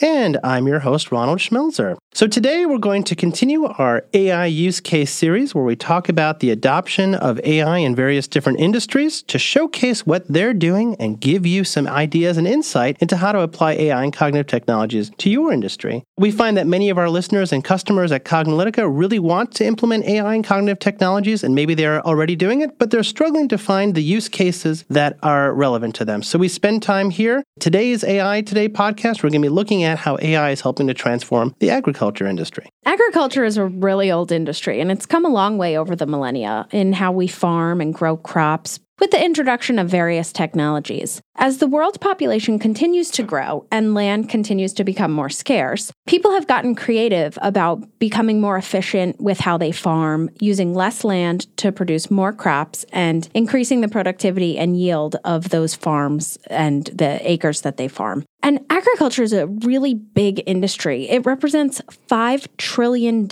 And I'm your host, Ronald Schmelzer. So today we're going to continue our AI use case series where we talk about the adoption of AI in various different industries to showcase what they're doing and give you some ideas and insight into how to apply AI and cognitive technologies to your industry. We find that many of our listeners and customers at Cognilytica really want to implement AI and cognitive technologies, and maybe they're already doing it, but they're struggling to find the use cases that are relevant to them. So we spend time here. Today's AI Today podcast, we're going to be looking at how AI is helping to transform the agriculture industry. Agriculture is a really old industry, and it's come a long way over the millennia in how we farm and grow crops, with the introduction of various technologies. As the world's population continues to grow and land continues to become more scarce, people have gotten creative about becoming more efficient with how they farm, using less land to produce more crops, and increasing the productivity and yield of those farms and the acres that they farm. And agriculture is a really big industry. It represents $5 trillion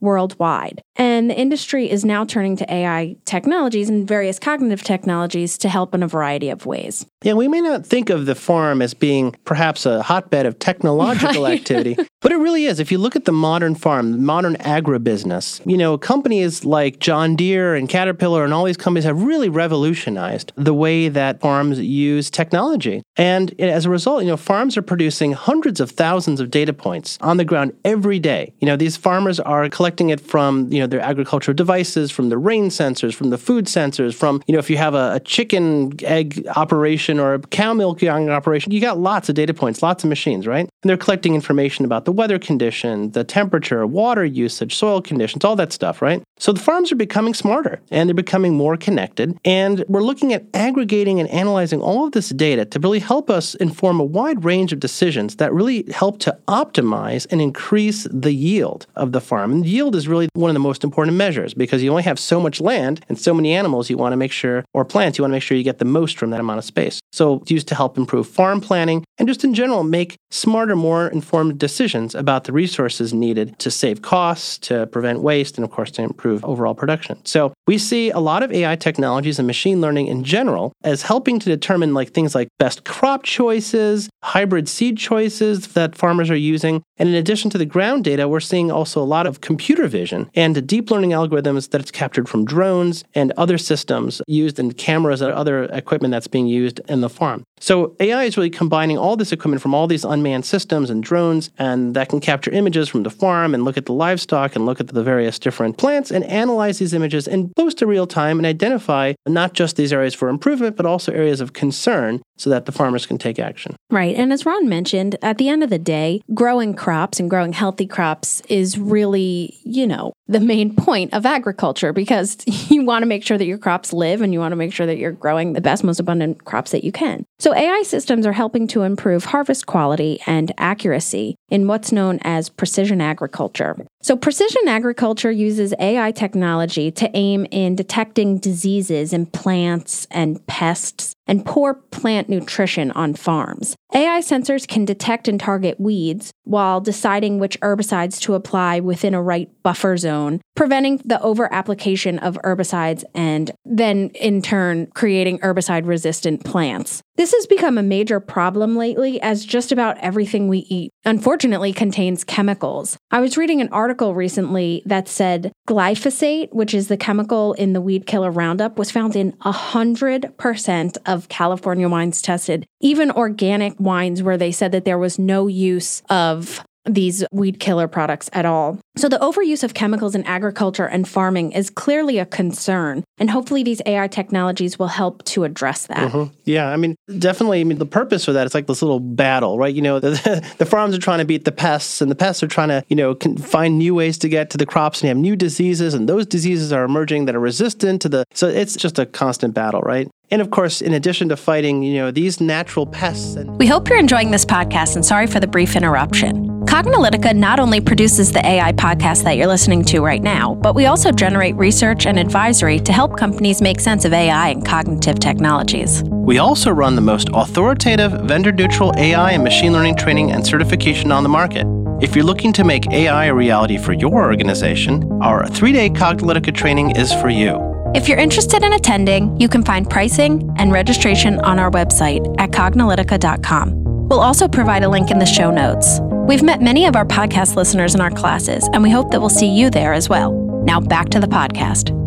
worldwide. And the industry is now turning to AI technologies and various cognitive technologies to help in a variety of ways. Yeah, we may not think of the farm as being perhaps a hotbed of technological right. activity, but it really is. If you look at the modern farm, modern agribusiness, you know, companies like John Deere and Caterpillar and all these companies have really revolutionized the way that farms use technology. And as a result, you know, farms are producing hundreds of thousands of data points on the ground every day. You know, these farmers are collecting it from, you know, their agricultural devices, from the rain sensors, from the food sensors, from, you know, if you have a, a chicken egg operation or a cow milking operation, you got lots of data points, lots of machines, right? And they're collecting information about the weather condition, the temperature, water usage, soil conditions, all that stuff, right? So the farms are becoming smarter and they're becoming more connected. And we're looking at aggregating and analyzing all of this data to really help us inform a wide range of decisions that really help to optimize and increase the yield of the farm. And yield is really one of the most important measures because you only have so much land and so many animals you want to make sure, or plants, you want to make sure you get the most from that amount of space. So it's used to help improve farm planning and just in general make smarter, more informed decisions about the resources needed to save costs, to prevent waste, and of course to improve overall production. So we see a lot of AI technologies and machine learning in general as helping to determine like things like best crop choices, hybrid seed choices that farmers are using. And in addition to the ground data, we're seeing also a lot of computer vision and deep learning algorithms that it's captured from drones and other systems used in cameras and other equipment that's being used in the farm. So AI is really combining all this equipment from all these unmanned systems and drones, and that can capture images from the farm and look at the livestock and look at the various different plants and analyze these images in close to real time and identify not just these areas for improvement, but also areas of concern so that the farmers can take action. Right. And as Ron mentioned, at the end of the day, growing crops and growing healthy crops is really, you know, the main point of agriculture because you want to make sure that your crops live and you want to make sure that you're growing the best, most abundant crops that you can. So, AI systems are helping to improve harvest quality and accuracy in what's known as precision agriculture. So, precision agriculture uses AI technology to aim in detecting diseases in plants and pests and poor plant nutrition on farms. AI sensors can detect and target weeds while deciding which herbicides to apply within a right buffer zone, preventing the over application of herbicides and then in turn creating herbicide resistant plants. This has become a major problem lately as just about everything we eat, unfortunately, contains chemicals. I was reading an article recently that said glyphosate, which is the chemical in the weed killer Roundup, was found in 100% of California wines tested, even organic wines where they said that there was no use of these weed killer products at all. So, the overuse of chemicals in agriculture and farming is clearly a concern. And hopefully, these AI technologies will help to address that. Mm-hmm. Yeah, I mean, definitely. I mean, the purpose for that is like this little battle, right? You know, the, the farms are trying to beat the pests, and the pests are trying to, you know, find new ways to get to the crops, and have new diseases, and those diseases are emerging that are resistant to the. So, it's just a constant battle, right? And of course, in addition to fighting, you know, these natural pests. And- we hope you're enjoying this podcast and sorry for the brief interruption. Cognilytica not only produces the AI podcast that you're listening to right now, but we also generate research and advisory to help companies make sense of AI and cognitive technologies. We also run the most authoritative, vendor neutral AI and machine learning training and certification on the market. If you're looking to make AI a reality for your organization, our three day Cognilytica training is for you. If you're interested in attending, you can find pricing and registration on our website at cognilytica.com. We'll also provide a link in the show notes. We've met many of our podcast listeners in our classes, and we hope that we'll see you there as well. Now back to the podcast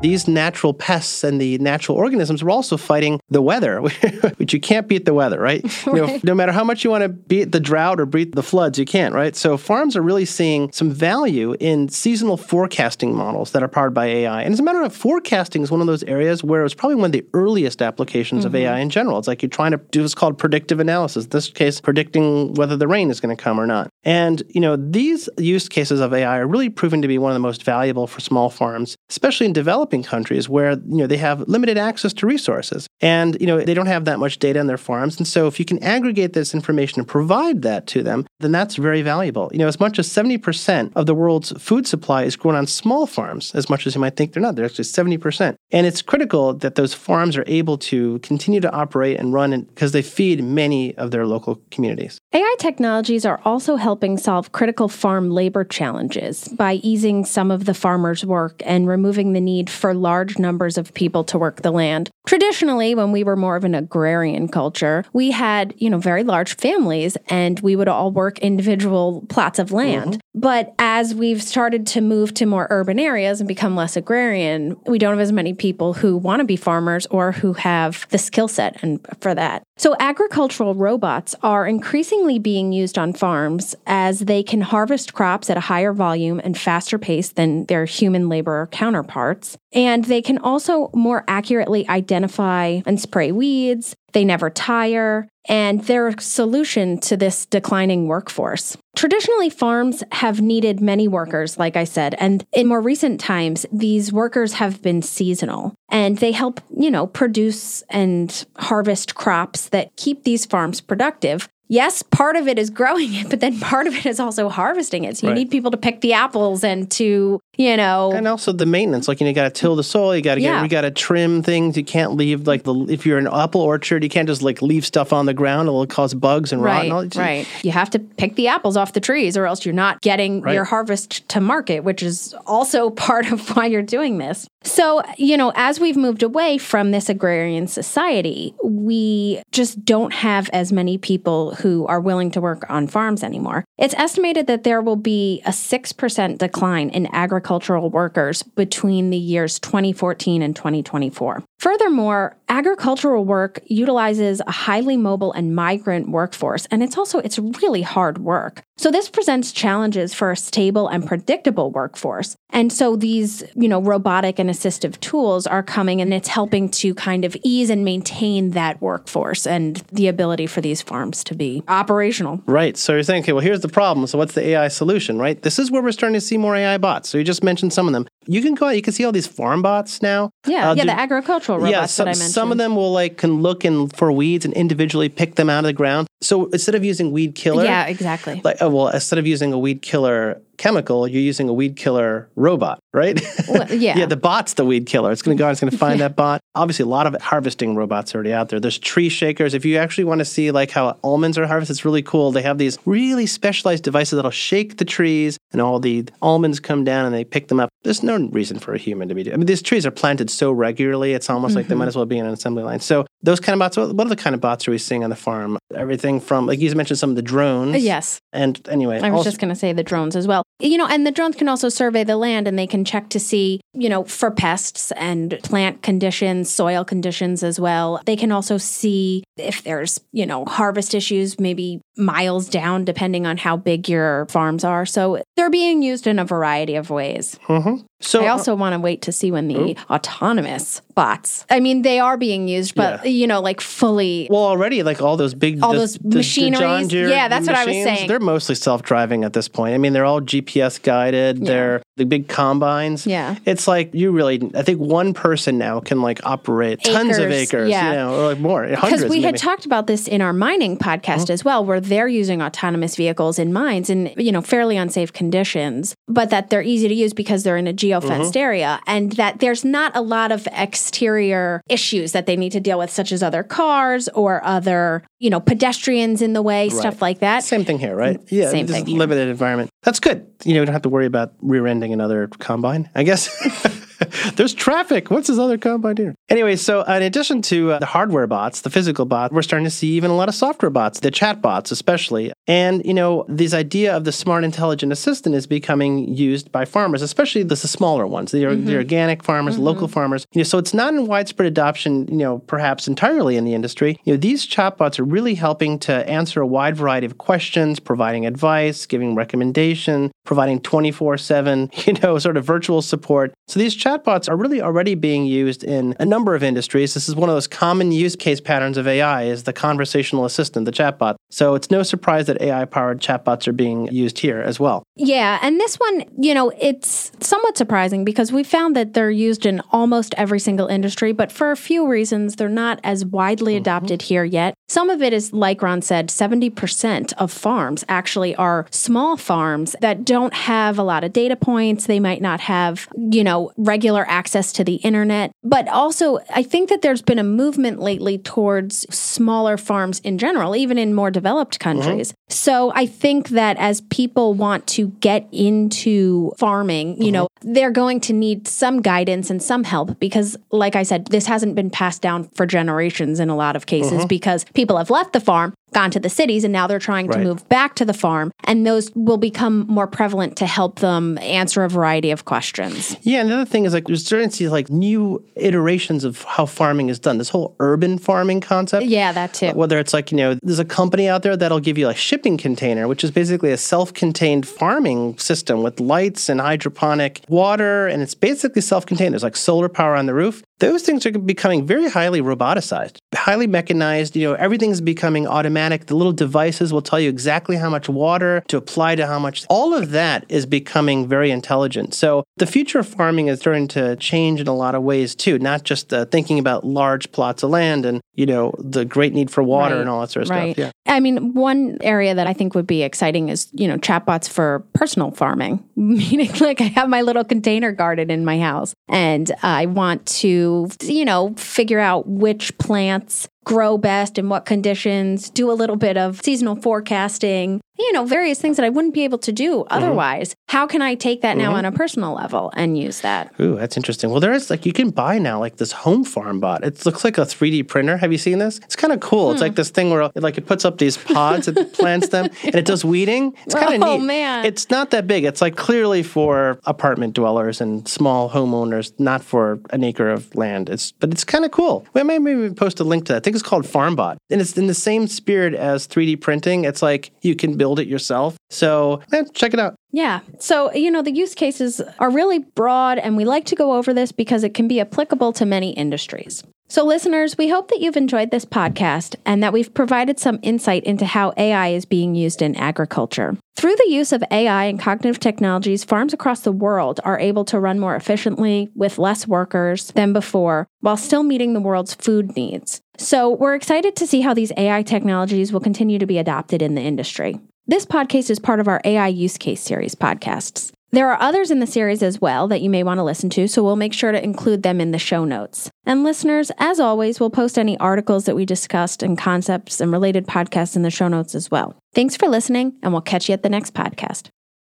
these natural pests and the natural organisms are also fighting the weather, which you can't beat the weather, right? right. You know, no matter how much you want to beat the drought or beat the floods, you can't, right? So farms are really seeing some value in seasonal forecasting models that are powered by AI. And as a matter of forecasting is one of those areas where it was probably one of the earliest applications mm-hmm. of AI in general. It's like you're trying to do what's called predictive analysis. In this case, predicting whether the rain is going to come or not. And, you know, these use cases of AI are really proving to be one of the most valuable for small farms, especially in developing developing countries where you know they have limited access to resources and you know they don't have that much data in their farms. And so if you can aggregate this information and provide that to them then that's very valuable. You know as much as 70% of the world's food supply is grown on small farms as much as you might think they're not they're actually 70% and it's critical that those farms are able to continue to operate and run because they feed many of their local communities. AI technologies are also helping solve critical farm labor challenges by easing some of the farmers' work and removing the need for large numbers of people to work the land. Traditionally, when we were more of an agrarian culture, we had, you know, very large families and we would all work individual plots of land. Mm-hmm. But as we've started to move to more urban areas and become less agrarian, we don't have as many people who want to be farmers or who have the skill set and for that. So agricultural robots are increasingly being used on farms as they can harvest crops at a higher volume and faster pace than their human labor counterparts. And they can also more accurately identify and spray weeds. They never tire, and they're a solution to this declining workforce. Traditionally, farms have needed many workers, like I said, and in more recent times, these workers have been seasonal and they help, you know, produce and harvest crops that keep these farms productive yes, part of it is growing it, but then part of it is also harvesting it. So you right. need people to pick the apples and to, you know, and also the maintenance. Like you, know, you got to till the soil, you got to get, yeah. you got to trim things. You can't leave like the if you're an apple orchard, you can't just like leave stuff on the ground; it'll cause bugs and right, rot. And right, You have to pick the apples off the trees, or else you're not getting right. your harvest to market, which is also part of why you're doing this. So, you know, as we've moved away from this agrarian society, we just don't have as many people who are willing to work on farms anymore. It's estimated that there will be a 6% decline in agricultural workers between the years 2014 and 2024. Furthermore, agricultural work utilizes a highly mobile and migrant workforce, and it's also it's really hard work. So this presents challenges for a stable and predictable workforce. And so these, you know, robotic and assistive tools are coming and it's helping to kind of ease and maintain that workforce and the ability for these farms to be operational. Right. So you're saying, okay, well, here's the problem. So what's the AI solution, right? This is where we're starting to see more AI bots. So you just mentioned some of them. You can go out, you can see all these farm bots now. Yeah, uh, yeah, the agricultural robots yeah, some, that I mentioned. Some of them will like can look and for weeds and individually pick them out of the ground. So instead of using weed killer, yeah, exactly. Like, oh, well, instead of using a weed killer chemical, you're using a weed killer robot, right? Well, yeah. yeah, the bot's the weed killer. It's going to go out, it's going to find yeah. that bot. Obviously, a lot of harvesting robots already out there. There's tree shakers. If you actually want to see like how almonds are harvested, it's really cool. They have these really specialized devices that'll shake the trees and all the almonds come down and they pick them up. There's no reason for a human to be doing I mean, these trees are planted so regularly, it's almost mm-hmm. like they might mm-hmm. as well be in an assembly line. So those kind of bots, what are the kind of bots are we seeing on the farm? Everything from, like you mentioned, some of the drones. Yes. And anyway. I was also, just going to say the drones as well. You know, and the drones can also survey the land and they can check to see, you know, for pests and plant conditions, soil conditions as well. They can also see if there's, you know, harvest issues, maybe miles down, depending on how big your farms are. So they're being used in a variety of ways. Mm-hmm. So I uh, also uh, want to wait to see when the autonomous bots. I mean, they are being used, but yeah. you know, like fully. Well, already, like all those big, all the, those machineries. yeah, that's machines, what I was saying. They're mostly self-driving at this point. I mean, they're all GPS guided. Yeah. They're the big combines. Yeah. It's like you really, I think one person now can like operate tons of Acres, yeah. you know, or like more, hundreds. Because we had talked about this in our mining podcast Mm-hmm. as well, where they're using autonomous vehicles in mines in you know fairly unsafe conditions, but that they're easy to use because they're in a geofenced Mm-hmm. area, and that there's not a lot of exterior issues that they need to deal with, such as other cars or other you know pedestrians in the way, stuff like that. Same thing here, right? Yeah, Same thing here. limited environment. That's good. You know, you don't have to worry about rear-ending another combine. I guess there's traffic. What's this other combine doing? Anyway, so uh, in addition to uh, the hardware bots, the physical bot, we're starting to see even a lot of software bots, the chat bots especially. And you know, this idea of the smart intelligent assistant is becoming used by farmers, especially the, the smaller ones, the, the mm-hmm. organic farmers, mm-hmm. local farmers. You know, so it's not in widespread adoption. You know, perhaps entirely in the industry. You know, these chatbots are really helping to answer a wide variety of questions, providing advice, giving recommendation, providing 24/7, you know, sort of virtual support. So these chatbots are really already being used in a number of industries. This is one of those common use case patterns of AI is the conversational assistant, the chatbot. So it's no surprise that AI-powered chatbots are being used here as well. Yeah, and this one, you know, it's somewhat surprising because we found that they're used in almost every single industry, but for a few reasons, they're not as widely mm-hmm. adopted here yet. Some of it is, like Ron said, 70% of farms actually are small farms that don't have a lot of data points. They might not have, you know, regular access to the internet. But also, I think that there's been a movement lately towards smaller farms in general, even in more developed mm-hmm. countries. So I think that as people want to get into farming, you mm-hmm. know, they're going to need some guidance and some help because, like I said, this hasn't been passed down for generations in a lot of cases mm-hmm. because people have left the farm. Gone to the cities and now they're trying to move back to the farm, and those will become more prevalent to help them answer a variety of questions. Yeah, Another thing is like we're starting to see like new iterations of how farming is done. This whole urban farming concept. Yeah, that too. Uh, whether it's like, you know, there's a company out there that'll give you a shipping container, which is basically a self contained farming system with lights and hydroponic water. And it's basically self contained. There's like solar power on the roof. Those things are becoming very highly roboticized, highly mechanized. You know, everything's becoming automatic. The little devices will tell you exactly how much water to apply to how much. All of that is becoming very intelligent. So the future of farming is starting to change in a lot of ways too, not just uh, thinking about large plots of land and, you know, the great need for water Right, and all that sort of right. stuff. Yeah. I mean, one area that I think would be exciting is, you know, chatbots for personal farming, meaning like I have my little container garden in my house and I want to, you know, figure out which plants grow best in what conditions, do a little bit of seasonal forecasting, you know, various things that I wouldn't be able to do otherwise. How can I take that now on a personal level and use that? Ooh, that's interesting. Well, there is like you can buy now like this home farm bot. It looks like a 3D printer. Have you seen this? It's kind of cool. Hmm. It's like this thing where it, like it puts up these pods, it plants them, and it does weeding. It's kind of Oh, neat. man. It's not that big. It's like clearly for apartment dwellers and small homeowners, not for an acre of land. It's but it's kind of cool. We may maybe post a link to that. I think it's called FarmBot, and it's in the same spirit as 3D printing. It's like you can build it yourself. So check it out. Yeah. So, you know, the use cases are really broad, and we like to go over this because it can be applicable to many industries. So, listeners, we hope that you've enjoyed this podcast and that we've provided some insight into how AI is being used in agriculture. Through the use of AI and cognitive technologies, farms across the world are able to run more efficiently with less workers than before while still meeting the world's food needs. So, we're excited to see how these AI technologies will continue to be adopted in the industry. This podcast is part of our AI use case series podcasts. There are others in the series as well that you may want to listen to, so we'll make sure to include them in the show notes. And listeners, as always, we'll post any articles that we discussed and concepts and related podcasts in the show notes as well. Thanks for listening, and we'll catch you at the next podcast.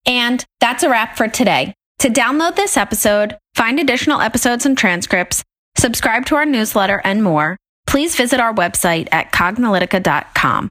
And that's a wrap for today. To download this episode, find additional episodes and transcripts, subscribe to our newsletter, and more, please visit our website at cognilytica.com.